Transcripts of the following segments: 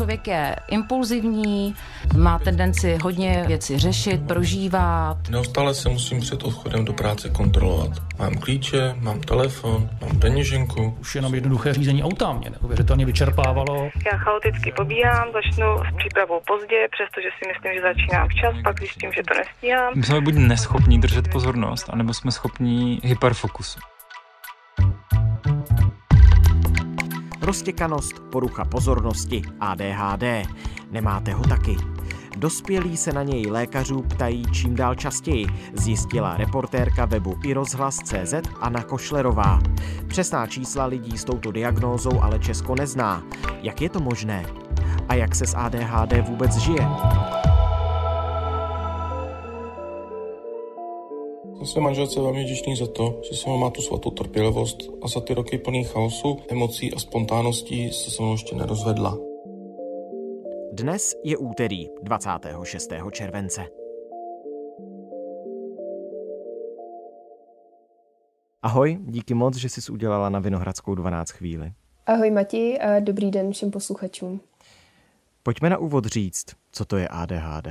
Člověk je impulzivní, má tendenci hodně věci řešit, prožívat. Neustále se musím před odchodem do práce kontrolovat. Mám klíče, mám telefon, mám peněženku. Už jenom jednoduché řízení auta mě neuvěřitelně vyčerpávalo. Já chaoticky pobíhám, začnu s přípravou pozdě, přestože si myslím, že začínám včas, pak zjistím, že to nestíhám. My jsme buď neschopní držet pozornost, anebo jsme schopní hyperfokusu. Roztěkanost, porucha pozornosti, ADHD. Nemáte ho taky? Dospělí se na něj lékařů ptají čím dál častěji, zjistila reportérka webu iRozhlas.cz Anna Košlerová. Přesná čísla lidí s touto diagnózou ale Česko nezná. Jak je to možné? A jak se s ADHD vůbec žije? Své manželce velmi vděčný za to, že se má tu svatou trpělivost a za ty roky plný chaosu, emocí a spontánností se se mnou ještě nerozvedla. Dnes je úterý 26. července. Ahoj, díky moc, že jsi udělala na Vinohradskou 12 chvíli. Ahoj Mati a dobrý den všem posluchačům. Pojďme na úvod říct, co to je ADHD.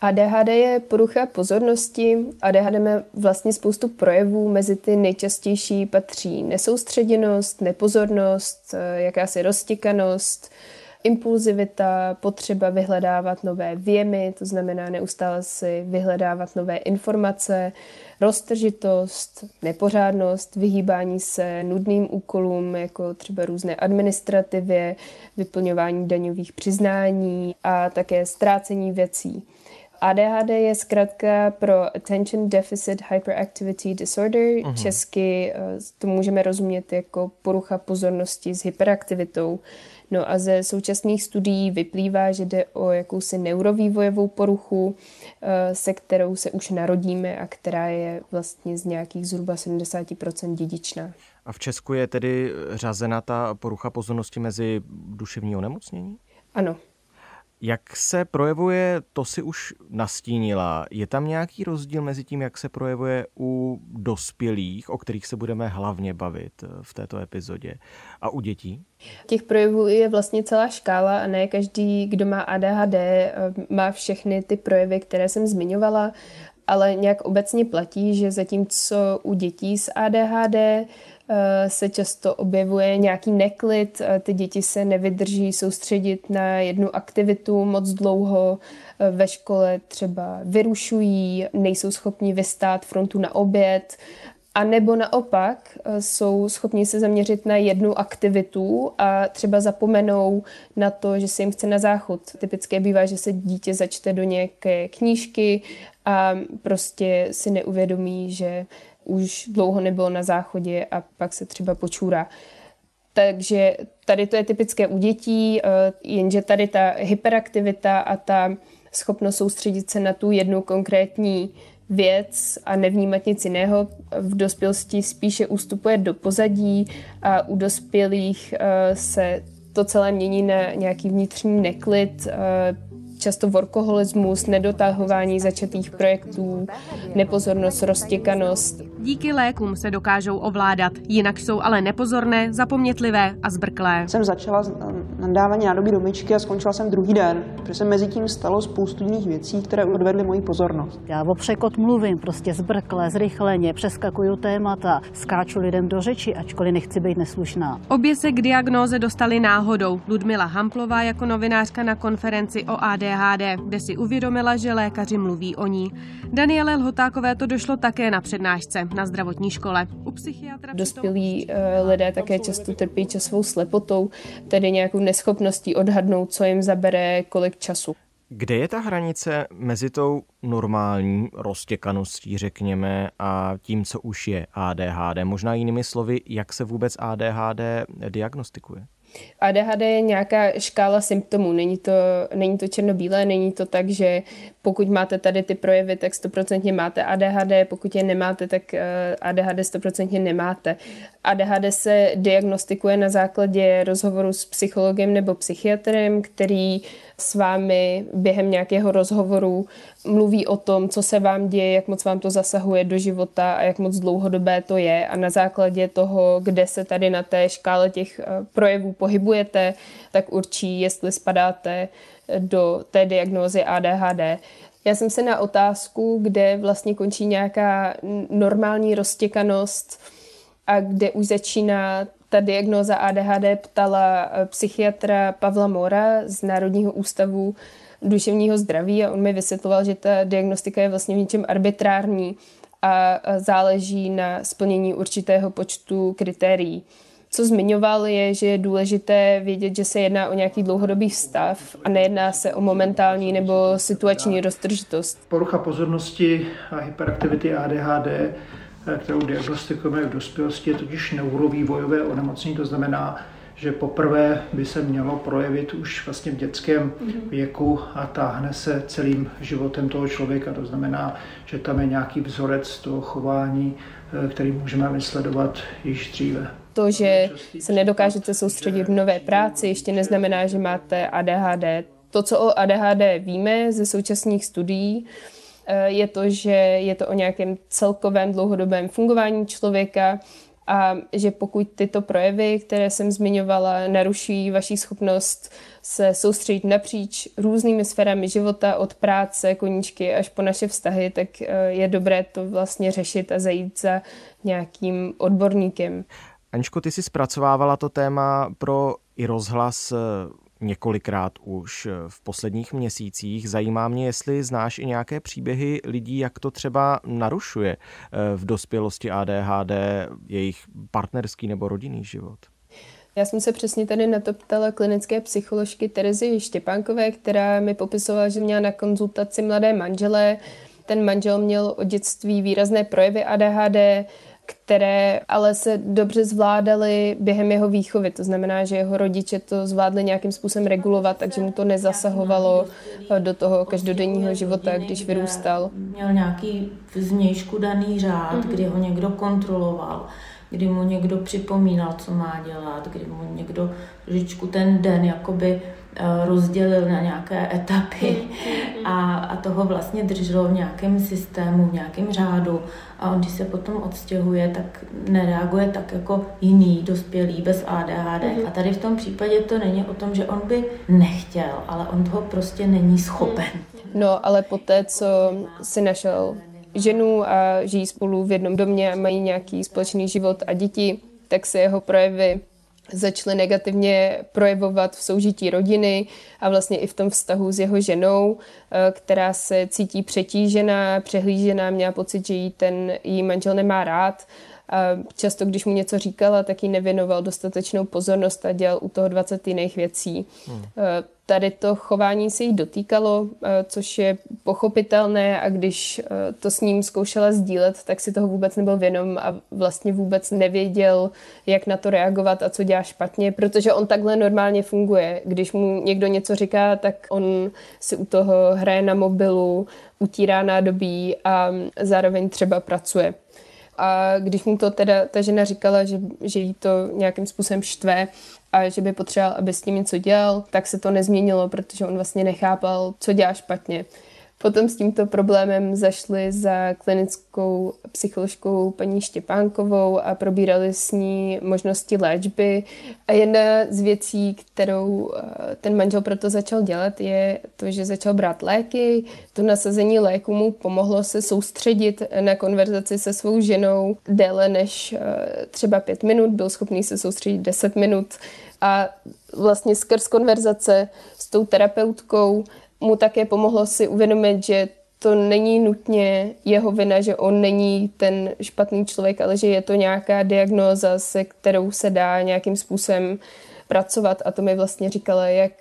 ADHD je porucha pozornosti. ADHD má vlastně spoustu projevů, mezi ty nejčastější patří nesoustředěnost, nepozornost, eh, jakási roztěkanost, impulzivita, potřeba vyhledávat nové věmy, to znamená neustále si vyhledávat nové informace, roztržitost, nepořádnost, vyhýbání se nudným úkolům, jako třeba různé administrativě, vyplňování daňových přiznání a také ztrácení věcí. ADHD je zkrátka pro Attention Deficit Hyperactivity Disorder. Uh-huh. Česky eh, to můžeme rozumět jako porucha pozornosti s hyperaktivitou. No a ze současných studií vyplývá, že jde o jakousi neurovývojovou poruchu, eh, se kterou se už narodíme a která je vlastně z nějakých zhruba 70% dědičná. A v Česku je tedy řazena ta porucha pozornosti mezi duševní onemocnění? Ano. Jak se projevuje, to si už nastínila. Je tam nějaký rozdíl mezi tím, jak se projevuje u dospělých, o kterých se budeme hlavně bavit eh, v této epizodě, a u dětí? Těch projevů je vlastně celá škála a ne každý, kdo má ADHD, eh, má všechny ty projevy, které jsem zmiňovala, ale nějak obecně platí, že zatímco u dětí s ADHD se často objevuje nějaký neklid, eh, ty děti se nevydrží soustředit na jednu aktivitu moc dlouho, eh, ve škole třeba vyrušují, nejsou schopni vystát frontu na oběd, a nebo naopak jsou schopni se zaměřit na jednu aktivitu a třeba zapomenou na to, že se jim chce na záchod. Typické bývá, že se dítě začte do nějaké knížky a prostě si neuvědomí, že už dlouho nebylo na záchodě a pak se třeba počůrá. Takže tady to je typické u dětí, eh, jenže tady ta hyperaktivita a ta schopnost soustředit se na tu jednu konkrétní věc a nevnímat nic jiného v dospělosti spíše ustupuje do pozadí a u dospělých eh, se to celé mění na nějaký vnitřní neklid, eh, často workoholismus, nedotahování začatých projektů, nepozornost, roztěkanost. Díky lékům se dokážou ovládat, jinak jsou ale nepozorné, zapomnětlivé a zbrklé. Jsem začala nadávání nádobí do myčky a skončila jsem druhý den, protože se mezi tím stalo spoustu jiných věcí, které odvedly moji pozornost. Já o překot mluvím, prostě zbrkle, zrychleně, přeskakuju témata, skáču lidem do řeči, ačkoliv nechci být neslušná. Obě se k diagnóze dostali náhodou. Ludmila Hamplová jako novinářka na konferenci o ADHD, kde si uvědomila, že lékaři mluví o ní. Daniele Lhotákové to došlo také na přednášce na zdravotní škole. U psychiatra Dospělí uh, lidé také často trpí časovou slepotou, tedy nějakou neschopností odhadnout, co jim zabere kolik času. Kde je ta hranice mezi tou normální roztěkaností, řekněme, a tím, co už je ADHD? Možná jinými slovy, jak se vůbec ADHD diagnostikuje? ADHD je nějaká škála symptomů. Není to, není to černobílé, není to tak, že pokud máte tady ty projevy, tak stoprocentně máte ADHD, pokud je nemáte, tak eh, ADHD stoprocentně nemáte. ADHD se diagnostikuje na základě rozhovoru s psychologem nebo psychiatrem, který s vámi během nějakého rozhovoru mluví o tom, co se vám děje, jak moc vám to zasahuje do života a jak moc dlouhodobé to je. A na základě toho, kde se tady na té škále těch eh, projevů pohybujete, tak určí, jestli spadáte do té diagnózy ADHD. Já jsem se na otázku, kde vlastně končí nějaká normální roztěkanost a kde už začíná ta diagnóza ADHD, ptala eh, psychiatra Pavla Mora z Národního ústavu duševního zdraví a on mi vysvětloval, že ta diagnostika je vlastně v něčem arbitrární a záleží na splnění určitého počtu kritérií. Co zmiňoval je, že je důležité vědět, že se jedná o nějaký dlouhodobý vztav a nejedná se o momentální nebo situační roztržitost. Porucha pozornosti a hyperaktivity ADHD, kterou diagnostikujeme v dospělosti, je totiž neurovývojové onemocnění, to znamená, že poprvé by se mělo projevit už vlastně v dětském věku a táhne se celým životem toho člověka. To znamená, že tam je nějaký vzorec toho chování, který můžeme vysledovat již dříve. To, že se nedokážete soustředit v nové práci, ještě neznamená, že máte ADHD. To, co o ADHD víme ze současných studií, eh, je to, že je to o nějakém celkovém dlouhodobém fungování člověka a že pokud tyto projevy, které jsem zmiňovala, naruší vaši schopnost se soustředit napříč různými sférami života, od práce, koníčky až po naše vztahy, tak eh, je dobré to vlastně řešit a zajít za nějakým odborníkem. Aničko, ty jsi zpracovávala to téma pro i rozhlas eh, několikrát už eh, v posledních měsících. Zajímá mě, jestli znáš i nějaké příběhy lidí, jak to třeba narušuje eh, v dospělosti ADHD jejich partnerský nebo rodinný život. Já jsem se přesně tady na to ptala klinické psycholožky Terezy Štěpánkové, která mi popisovala, že měla na konzultaci mladé manželé. Ten manžel měl od dětství výrazné projevy ADHD, které ale se dobře zvládaly během jeho výchovy. To znamená, že jeho rodiče to zvládli nějakým způsobem regulovat, takže mu to nezasahovalo do toho každodenního života, když vyrůstal. Měl nějaký změšku daný řád, mm-hmm. kdy ho někdo kontroloval kdy mu někdo připomínal, co má dělat, kdy mu někdo trošičku ten den jakoby Eh, rozdělil na nějaké etapy a, a toho vlastně drželo v nějakém systému, v nějakém řádu a on, když se potom odstěhuje, tak nereaguje tak jako jiný dospělý bez ADHD. Mhm. A tady v tom případě to není o tom, že on by nechtěl, ale on toho prostě není schopen. No, ale poté, co si našel ženu a žijí spolu v jednom domě a mají nějaký společný život a děti, tak se jeho projevy začaly negativně projevovat v soužití rodiny a vlastně i v tom vztahu s jeho ženou, eh, která se cítí přetížená, přehlížená, měla pocit, že jí ten její manžel nemá rád. A často, když mu něco říkala, tak jí nevěnoval dostatečnou pozornost a dělal u toho 20 jiných věcí. Hmm. Eh, tady to chování se jí dotýkalo, eh, což je pochopitelné a když eh, to s ním zkoušela sdílet, tak si toho vůbec nebyl vědom a vlastně vůbec nevěděl, jak na to reagovat a co dělá špatně, protože on takhle normálně funguje. Když mu někdo něco říká, tak on si u toho hraje na mobilu, utírá nádobí a zároveň třeba pracuje. A když mu to teda ta žena říkala, že, že jí to nějakým způsobem štve a že by potřeboval, aby s tím něco dělal, tak se to nezměnilo, protože on vlastně nechápal, co dělá špatně. Potom s tímto problémem zašli za klinickou psycholožkou paní Štěpánkovou a probírali s ní možnosti léčby. A jedna z věcí, kterou eh, ten manžel proto začal dělat, je to, že začal brát léky. To nasazení léku mu pomohlo se soustředit na konverzaci se svou ženou déle než eh, třeba pět minut. Byl schopný se soustředit deset minut. A vlastně skrz konverzace s tou terapeutkou mu také pomohlo si uvědomit, že to není nutně jeho vina, že on není ten špatný člověk, ale že je to nějaká diagnóza, se kterou se dá nějakým způsobem pracovat. A to mi vlastně říkala jak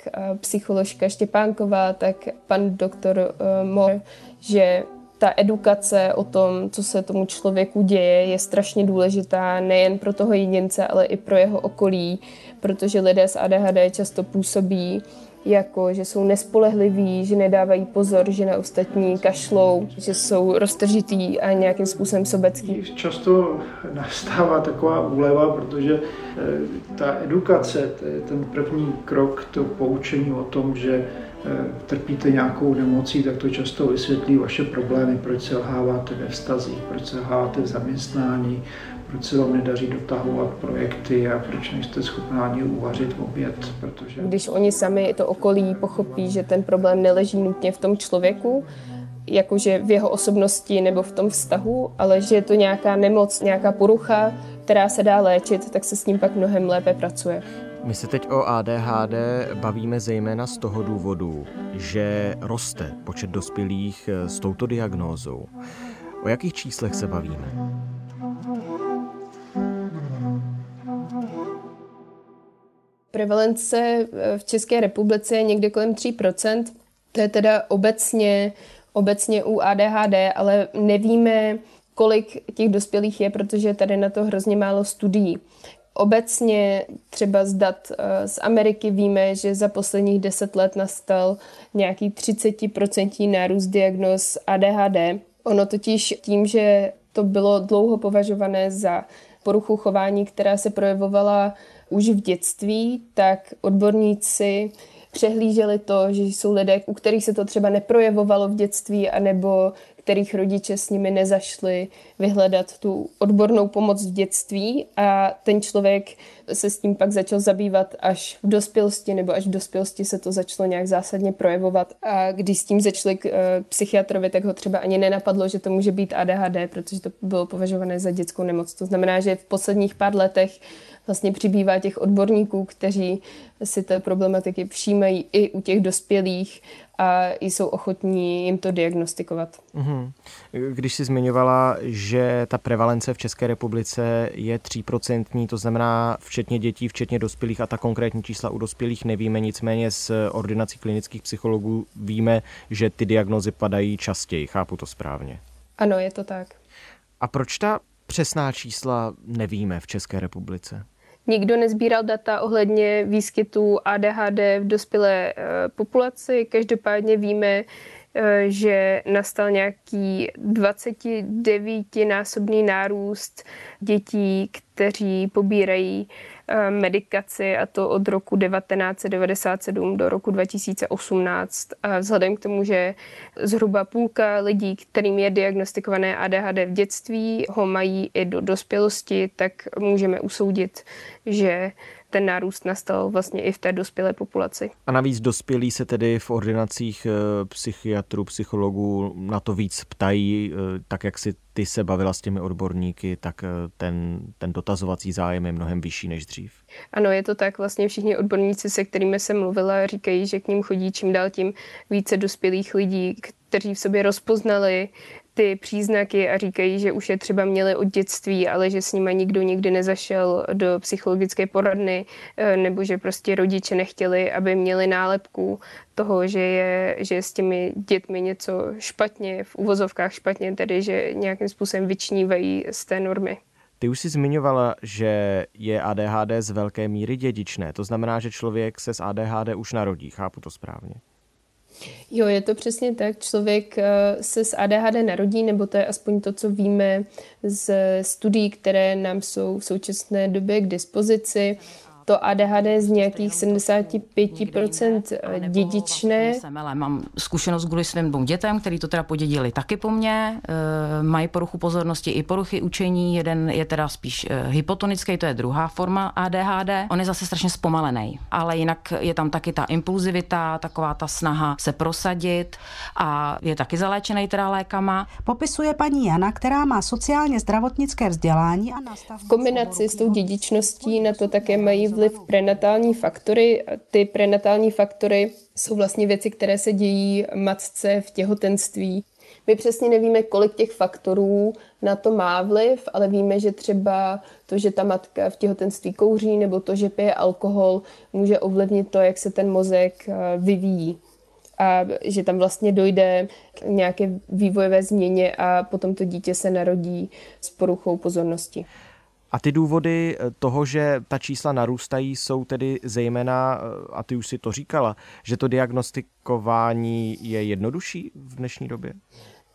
psycholožka Štěpánková, tak pan doktor uh, Mor, že ta edukace o tom, co se tomu člověku děje, je strašně důležitá nejen pro toho jedince, ale i pro jeho okolí, protože lidé s ADHD často působí jako že jsou nespolehliví, že nedávají pozor, že na ostatní kašlou, že jsou roztržitý a nějakým způsobem sobecký. Často nastává taková úleva, protože eh, ta edukace, ten první krok, to poučení o tom, že eh, trpíte nějakou nemocí, tak to často vysvětlí vaše problémy, proč se lháváte ve vztazích, proč se lháváte v zaměstnání, proč se vám nedaří dotahovat projekty a proč nejste schopná ani uvařit oběd. Protože... Když oni sami to okolí pochopí, že ten problém neleží nutně v tom člověku, jakože v jeho osobnosti nebo v tom vztahu, ale že je to nějaká nemoc, nějaká porucha, která se dá léčit, tak se s ním pak mnohem lépe pracuje. My se teď o ADHD bavíme zejména z toho důvodu, že roste počet dospělých s touto diagnózou. O jakých číslech se bavíme? Prevalence eh, v České republice je někde kolem 3%. To je teda obecně, obecně u ADHD, ale nevíme, kolik těch dospělých je, protože tady na to hrozně málo studií. Obecně třeba z dat eh, z Ameriky víme, že za posledních 10 let nastal nějaký 30% nárůst diagnóz ADHD. Ono totiž tím, že to bylo dlouho považované za poruchu chování, která se projevovala už v dětství, tak odborníci přehlíželi to, že jsou lidé, u kterých se to třeba neprojevovalo v dětství, anebo kterých rodiče s nimi nezašli vyhledat tu odbornou pomoc v dětství a ten člověk se s tím pak začal zabývat až v dospělosti, nebo až v dospělosti se to začalo nějak zásadně projevovat. A když s tím začali k eh, psychiatrovi, tak ho třeba ani nenapadlo, že to může být ADHD, protože to bylo považované za dětskou nemoc. To znamená, že v posledních pár letech vlastně přibývá těch odborníků, kteří si té problematiky všímají i u těch dospělých a jsou ochotní jim to diagnostikovat. Mhm. Když jsi zmiňovala, že ta prevalence v České republice je 3%, to znamená včetně dětí, včetně dospělých a ta konkrétní čísla u dospělých nevíme, nicméně z ordinací klinických psychologů víme, že ty diagnozy padají častěji. Chápu to správně? Ano, je to tak. A proč ta přesná čísla nevíme v České republice? Nikdo nezbíral data ohledně výskytu ADHD v dospělé eh, populaci. Každopádně víme, eh, že nastal nějaký 29-násobný nárůst dětí, kteří pobírají medikaci a to od roku 1997 do roku 2018. A vzhledem k tomu, že zhruba půlka lidí, kterým je diagnostikované ADHD v dětství, ho mají i do dospělosti, tak můžeme usoudit, že ten nárůst nastal vlastně i v té dospělé populaci. A navíc dospělí se tedy v ordinacích eh, psychiatrů, psychologů na to víc ptají, eh, tak jak si ty se bavila s těmi odborníky, tak eh, ten, ten dotazovací zájem je mnohem vyšší než dřív. Ano, je to tak. Vlastně všichni odborníci, se kterými jsem mluvila, říkají, že k ním chodí čím dál tím více dospělých lidí, kteří v sobě rozpoznali ty příznaky a říkají, že už je třeba měli od dětství, ale že s nimi nikdo nikdy nezašel do psychologické poradny, eh, nebo že prostě rodiče nechtěli, aby měli nálepku toho, že je, že je s těmi dětmi něco špatně, v uvozovkách špatně, tedy že nějakým způsobem vyčnívají z té normy. Ty už jsi zmiňovala, že je ADHD z velké míry dědičné. To znamená, že člověk se s ADHD už narodí. Chápu to správně. Jo, je to přesně tak. Člověk eh, se s ADHD narodí, nebo to je aspoň to, co víme z studií, které nám jsou v současné době k dispozici to ADHD je z nějakých 75% eh, dědičné. Jsem, ale mám zkušenost kvůli svým dvou dětem, který to teda podědili taky po mně. E, mají poruchu pozornosti i poruchy učení. Jeden je teda spíš e, hypotonický, to je druhá forma ADHD. On je zase strašně zpomalený, ale jinak je tam taky ta impulzivita, taková ta snaha se prosadit a je taky zaléčený teda lékama. Popisuje paní Jana, která má sociálně zdravotnické vzdělání a nastav. V kombinaci s tou dědičností na to také mají vliv prenatální faktory. Ty prenatální faktory jsou vlastně věci, které se dějí matce v těhotenství. My přesně nevíme, kolik těch faktorů na to má vliv, ale víme, že třeba to, že ta matka v těhotenství kouří nebo to, že pije alkohol, může ovlivnit to, jak se ten mozek eh, vyvíjí. A že tam vlastně dojde k nějaké vývojové změně a potom to dítě se narodí s poruchou pozornosti. A ty důvody toho, že ta čísla narůstají, jsou tedy zejména, a ty už si to říkala, že to diagnostikování je jednodušší v dnešní době?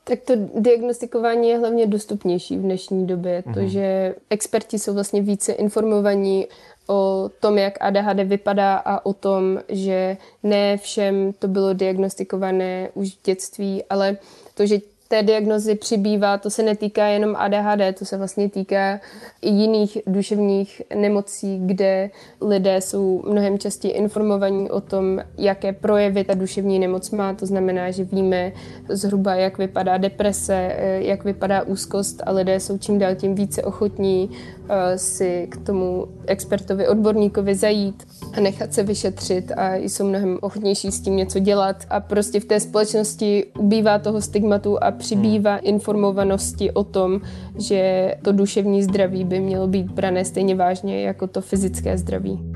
Tak to diagnostikování je hlavně dostupnější v dnešní době. Mm-hmm. To, mhm. že experti jsou vlastně více informovaní o tom, jak ADHD vypadá a o tom, že ne všem to bylo diagnostikované už v dětství, ale to, že té diagnozy přibývá, to se netýká jenom ADHD, to se vlastně týká i jiných duševních nemocí, kde lidé jsou mnohem častěji informovaní o tom, jaké projevy ta duševní nemoc má. To znamená, že víme zhruba, jak vypadá deprese, jak vypadá úzkost a lidé jsou čím dál tím více ochotní eh, si k tomu expertovi, odborníkovi zajít a nechat se vyšetřit a jsou mnohem ochotnější s tím něco dělat. A prostě v té společnosti ubývá toho stigmatu a přibývá hmm. informovanosti o tom, že to duševní zdraví by mělo být brané stejně vážně jako to fyzické zdraví.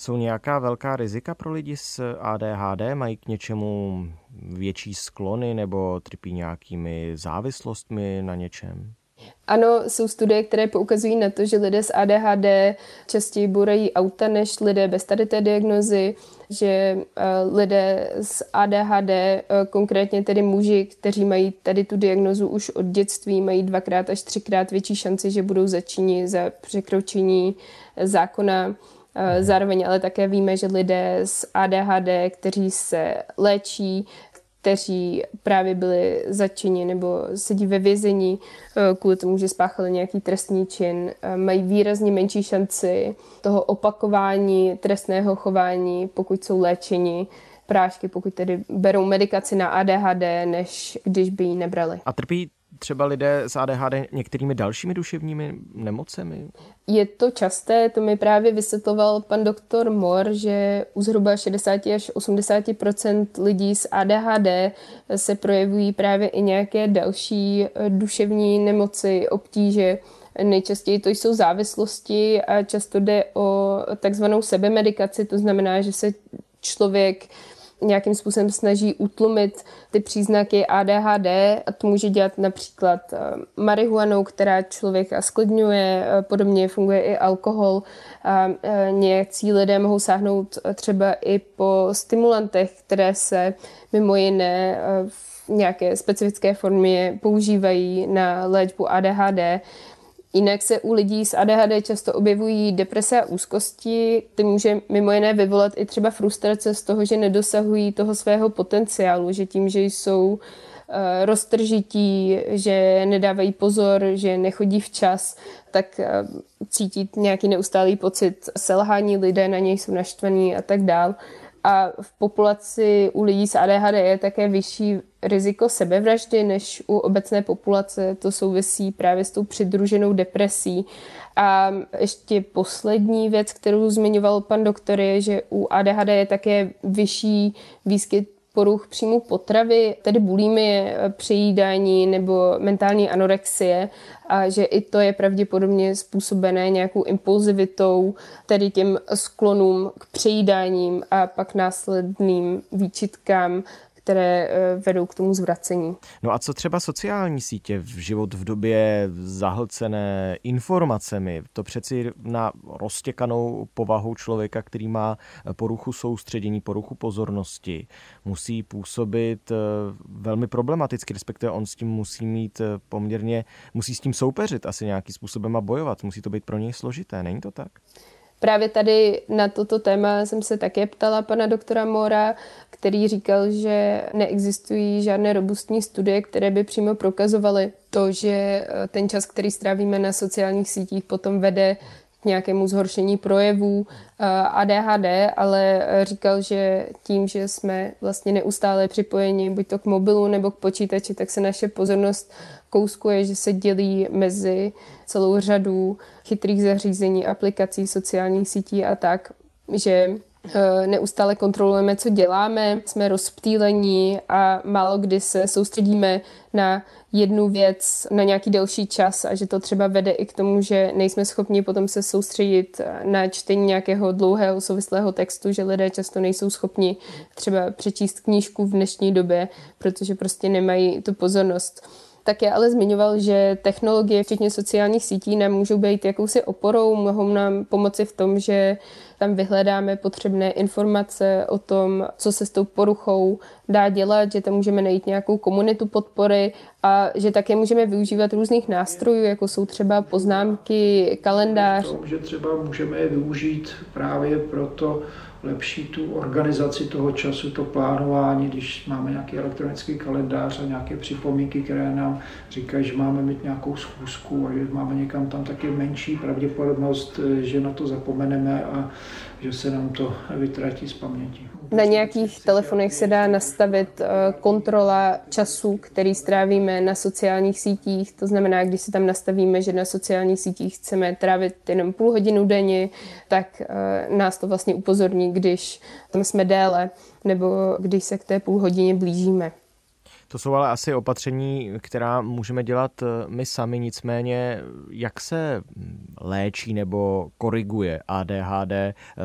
Jsou nějaká velká rizika pro lidi s ADHD? Mají k něčemu větší sklony nebo trpí nějakými závislostmi na něčem? Ano, jsou studie, které poukazují na to, že lidé s ADHD častěji bourají auta než lidé bez tady té diagnozy, že eh, lidé s ADHD, eh, konkrétně tedy muži, kteří mají tady tu diagnozu už od dětství, mají dvakrát až třikrát větší šanci, že budou začíni za překročení zákona eh, Zároveň ale také víme, že lidé s ADHD, kteří se léčí, kteří právě byli zatčeni nebo sedí ve vězení eh, kvůli tomu, že spáchali nějaký trestný čin, eh, mají výrazně menší šanci toho opakování trestného chování, pokud jsou léčeni prášky, pokud tedy berou medikaci na ADHD, než když by ji nebrali. A trpí třeba lidé s ADHD některými dalšími duševními nemocemi? Je to časté, to mi právě vysvětloval pan doktor Mor, že u zhruba 60 až 80% lidí s ADHD se projevují právě i nějaké další eh, duševní nemoci, obtíže. Nejčastěji to jsou závislosti a často jde o takzvanou sebemedikaci, to znamená, že se člověk nějakým způsobem snaží utlumit ty příznaky ADHD a to může dělat například eh, marihuanou, která člověka sklidňuje, eh, podobně funguje i alkohol. A eh, někteří lidé mohou sáhnout třeba i po stimulantech, které se mimo jiné v nějaké specifické formě používají na léčbu ADHD. Jinak se u lidí s ADHD často objevují deprese a úzkosti. Ty může mimo jiné vyvolat i třeba frustrace z toho, že nedosahují toho svého potenciálu, že tím, že jsou eh, roztržití, že nedávají pozor, že nechodí včas, tak eh, cítí nějaký neustálý pocit selhání, lidé na něj jsou naštvaní a tak dál a v populaci u lidí s ADHD je také vyšší riziko sebevraždy než u obecné populace. To souvisí právě s tou přidruženou depresí. A ještě poslední věc, kterou zmiňoval pan doktor, je, že u ADHD je také vyšší výskyt poruch příjmu potravy, tedy bulimie, přejídání nebo mentální anorexie a že i to je pravděpodobně způsobené nějakou impulzivitou, tedy těm sklonům k přejídáním a pak následným výčitkám které eh, vedou k tomu zvracení. No a co třeba sociální sítě v život v době zahlcené informacemi? To přeci na roztěkanou povahu člověka, který má poruchu soustředění, poruchu pozornosti, musí působit eh, velmi problematicky, respektive on s tím musí mít eh, poměrně, musí s tím soupeřit asi nějakým způsobem a bojovat. Musí to být pro něj složité, není to tak? Právě tady na toto téma jsem se také ptala pana doktora Mora, který říkal, že neexistují žádné robustní studie, které by přímo prokazovaly to, že eh, ten čas, který strávíme na sociálních sítích, potom vede k nějakému zhoršení projevů eh, ADHD, ale eh, říkal, že tím, že jsme vlastně neustále připojeni buď to k mobilu nebo k počítači, tak se naše pozornost kouskuje, že se dělí mezi celou řadu chytrých zařízení, aplikací, sociálních sítí a tak, že Eh, neustále kontrolujeme, co děláme, jsme rozptýlení a málo kdy se soustředíme na jednu věc na nějaký delší čas a že to třeba vede i k tomu, že nejsme schopni potom se soustředit na čtení nějakého dlouhého souvislého textu, že lidé často nejsou schopni třeba přečíst knížku v dnešní době, protože prostě nemají tu pozornost. Tak je ale zmiňoval, že technologie, včetně sociálních sítí, nám můžou být jakousi oporou, mohou nám pomoci v tom, že tam vyhledáme potřebné informace o tom, co se s tou poruchou dá dělat, že tam můžeme najít nějakou komunitu podpory a že také můžeme využívat různých nástrojů, jako jsou třeba poznámky, kalendář. Že třeba můžeme je využít právě proto, lepší tu organizaci toho času, to plánování, když máme nějaký elektronický kalendář a nějaké připomínky, které nám říkají, že máme mít nějakou schůzku a že máme někam tam taky menší pravděpodobnost, že na to zapomeneme a že se nám to vytratí z paměti. Na nějakých telefonech se dá nastavit eh, kontrola času, který strávíme na sociálních sítích. To znamená, když si tam nastavíme, že na sociálních sítích chceme trávit jenom půl hodinu denně, tak eh, nás to vlastně upozorní, když tam jsme déle nebo když se k té půl hodině blížíme. To jsou ale asi opatření, která můžeme dělat eh, my sami, nicméně jak se léčí nebo koriguje ADHD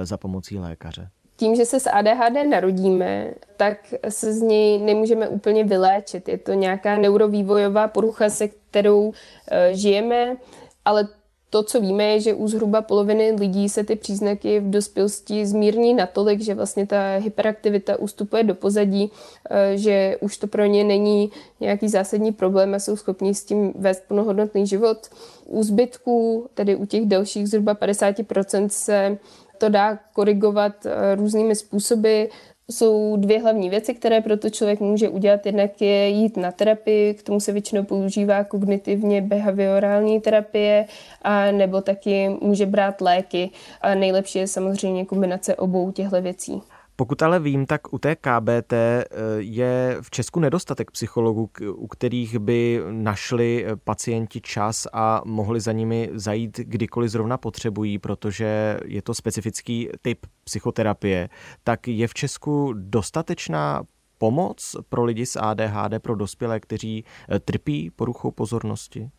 za pomocí lékaře? Tím, že se s ADHD narodíme, tak se z něj nemůžeme úplně vyléčit. Je to nějaká neurovývojová porucha, se kterou e, žijeme, ale to, co víme, je, že u zhruba poloviny lidí se ty příznaky v dospělosti zmírní natolik, že vlastně ta hyperaktivita ustupuje do pozadí, e, že už to pro ně není nějaký zásadní problém a jsou schopni s tím vést plnohodnotný život. U zbytků, tedy u těch dalších zhruba 50% se to dá korigovat eh, různými způsoby. Jsou dvě hlavní věci, které proto člověk může udělat. Jednak je jít na terapii, k tomu se většinou používá kognitivně behaviorální terapie, a nebo taky může brát léky. A nejlepší je samozřejmě kombinace obou těchto věcí. Pokud ale vím, tak u té KBT eh, je v Česku nedostatek psychologů, u kterých by našli eh, pacienti čas a mohli za nimi zajít kdykoliv zrovna potřebují, protože je to specifický typ psychoterapie. Tak je v Česku dostatečná pomoc pro lidi s ADHD, pro dospělé, kteří eh, trpí poruchou pozornosti?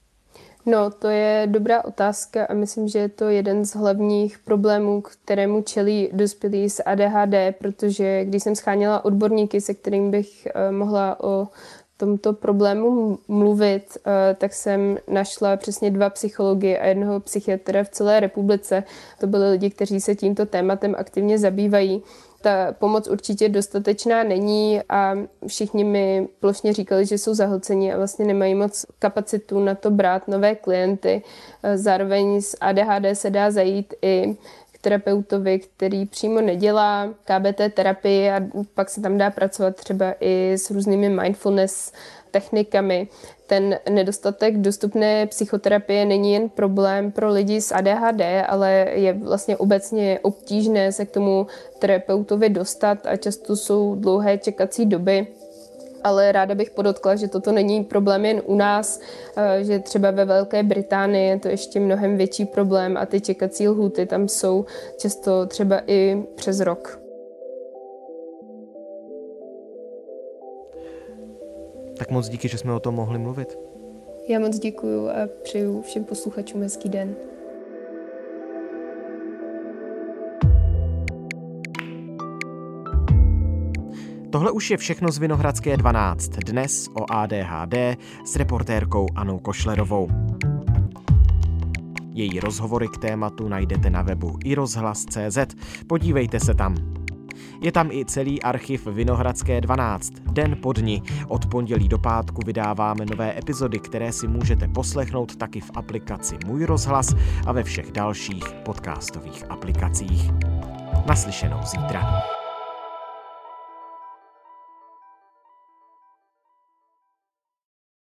No, to je dobrá otázka a myslím, že je to jeden z hlavních problémů, kterému čelí dospělí s ADHD, protože když jsem scháněla odborníky, se kterým bych uh, mohla o tomto problému mluvit, uh, tak jsem našla přesně dva psychology a jednoho psychiatra v celé republice. To byli lidi, kteří se tímto tématem aktivně zabývají ta pomoc určitě dostatečná není a všichni mi plošně říkali, že jsou zahlceni a vlastně nemají moc kapacitu na to brát nové klienty. Zároveň s ADHD se dá zajít i terapeutovi, který přímo nedělá KBT terapii a pak se tam dá pracovat třeba i s různými mindfulness technikami. Ten nedostatek dostupné psychoterapie není jen problém pro lidi s ADHD, ale je vlastně obecně obtížné se k tomu terapeutovi dostat a často jsou dlouhé čekací doby ale ráda bych podotkla, že toto není problém jen u nás, eh, že třeba ve Velké Británii je to ještě mnohem větší problém a ty čekací lhuty tam jsou často třeba i přes rok. Tak moc díky, že jsme o tom mohli mluvit. Já moc děkuju a přeju všem posluchačům hezký den. Tohle už je všechno z Vinohradské 12. Dnes o ADHD s reportérkou Anou Košlerovou. Její rozhovory k tématu najdete na webu iRozhlas.cz. Podívejte se tam. Je tam i celý archiv Vinohradské 12, den po dni. Od pondělí do pátku vydáváme nové epizody, které si můžete poslechnout taky v aplikaci Můj rozhlas a ve všech dalších podcastových aplikacích. Naslyšenou zítra.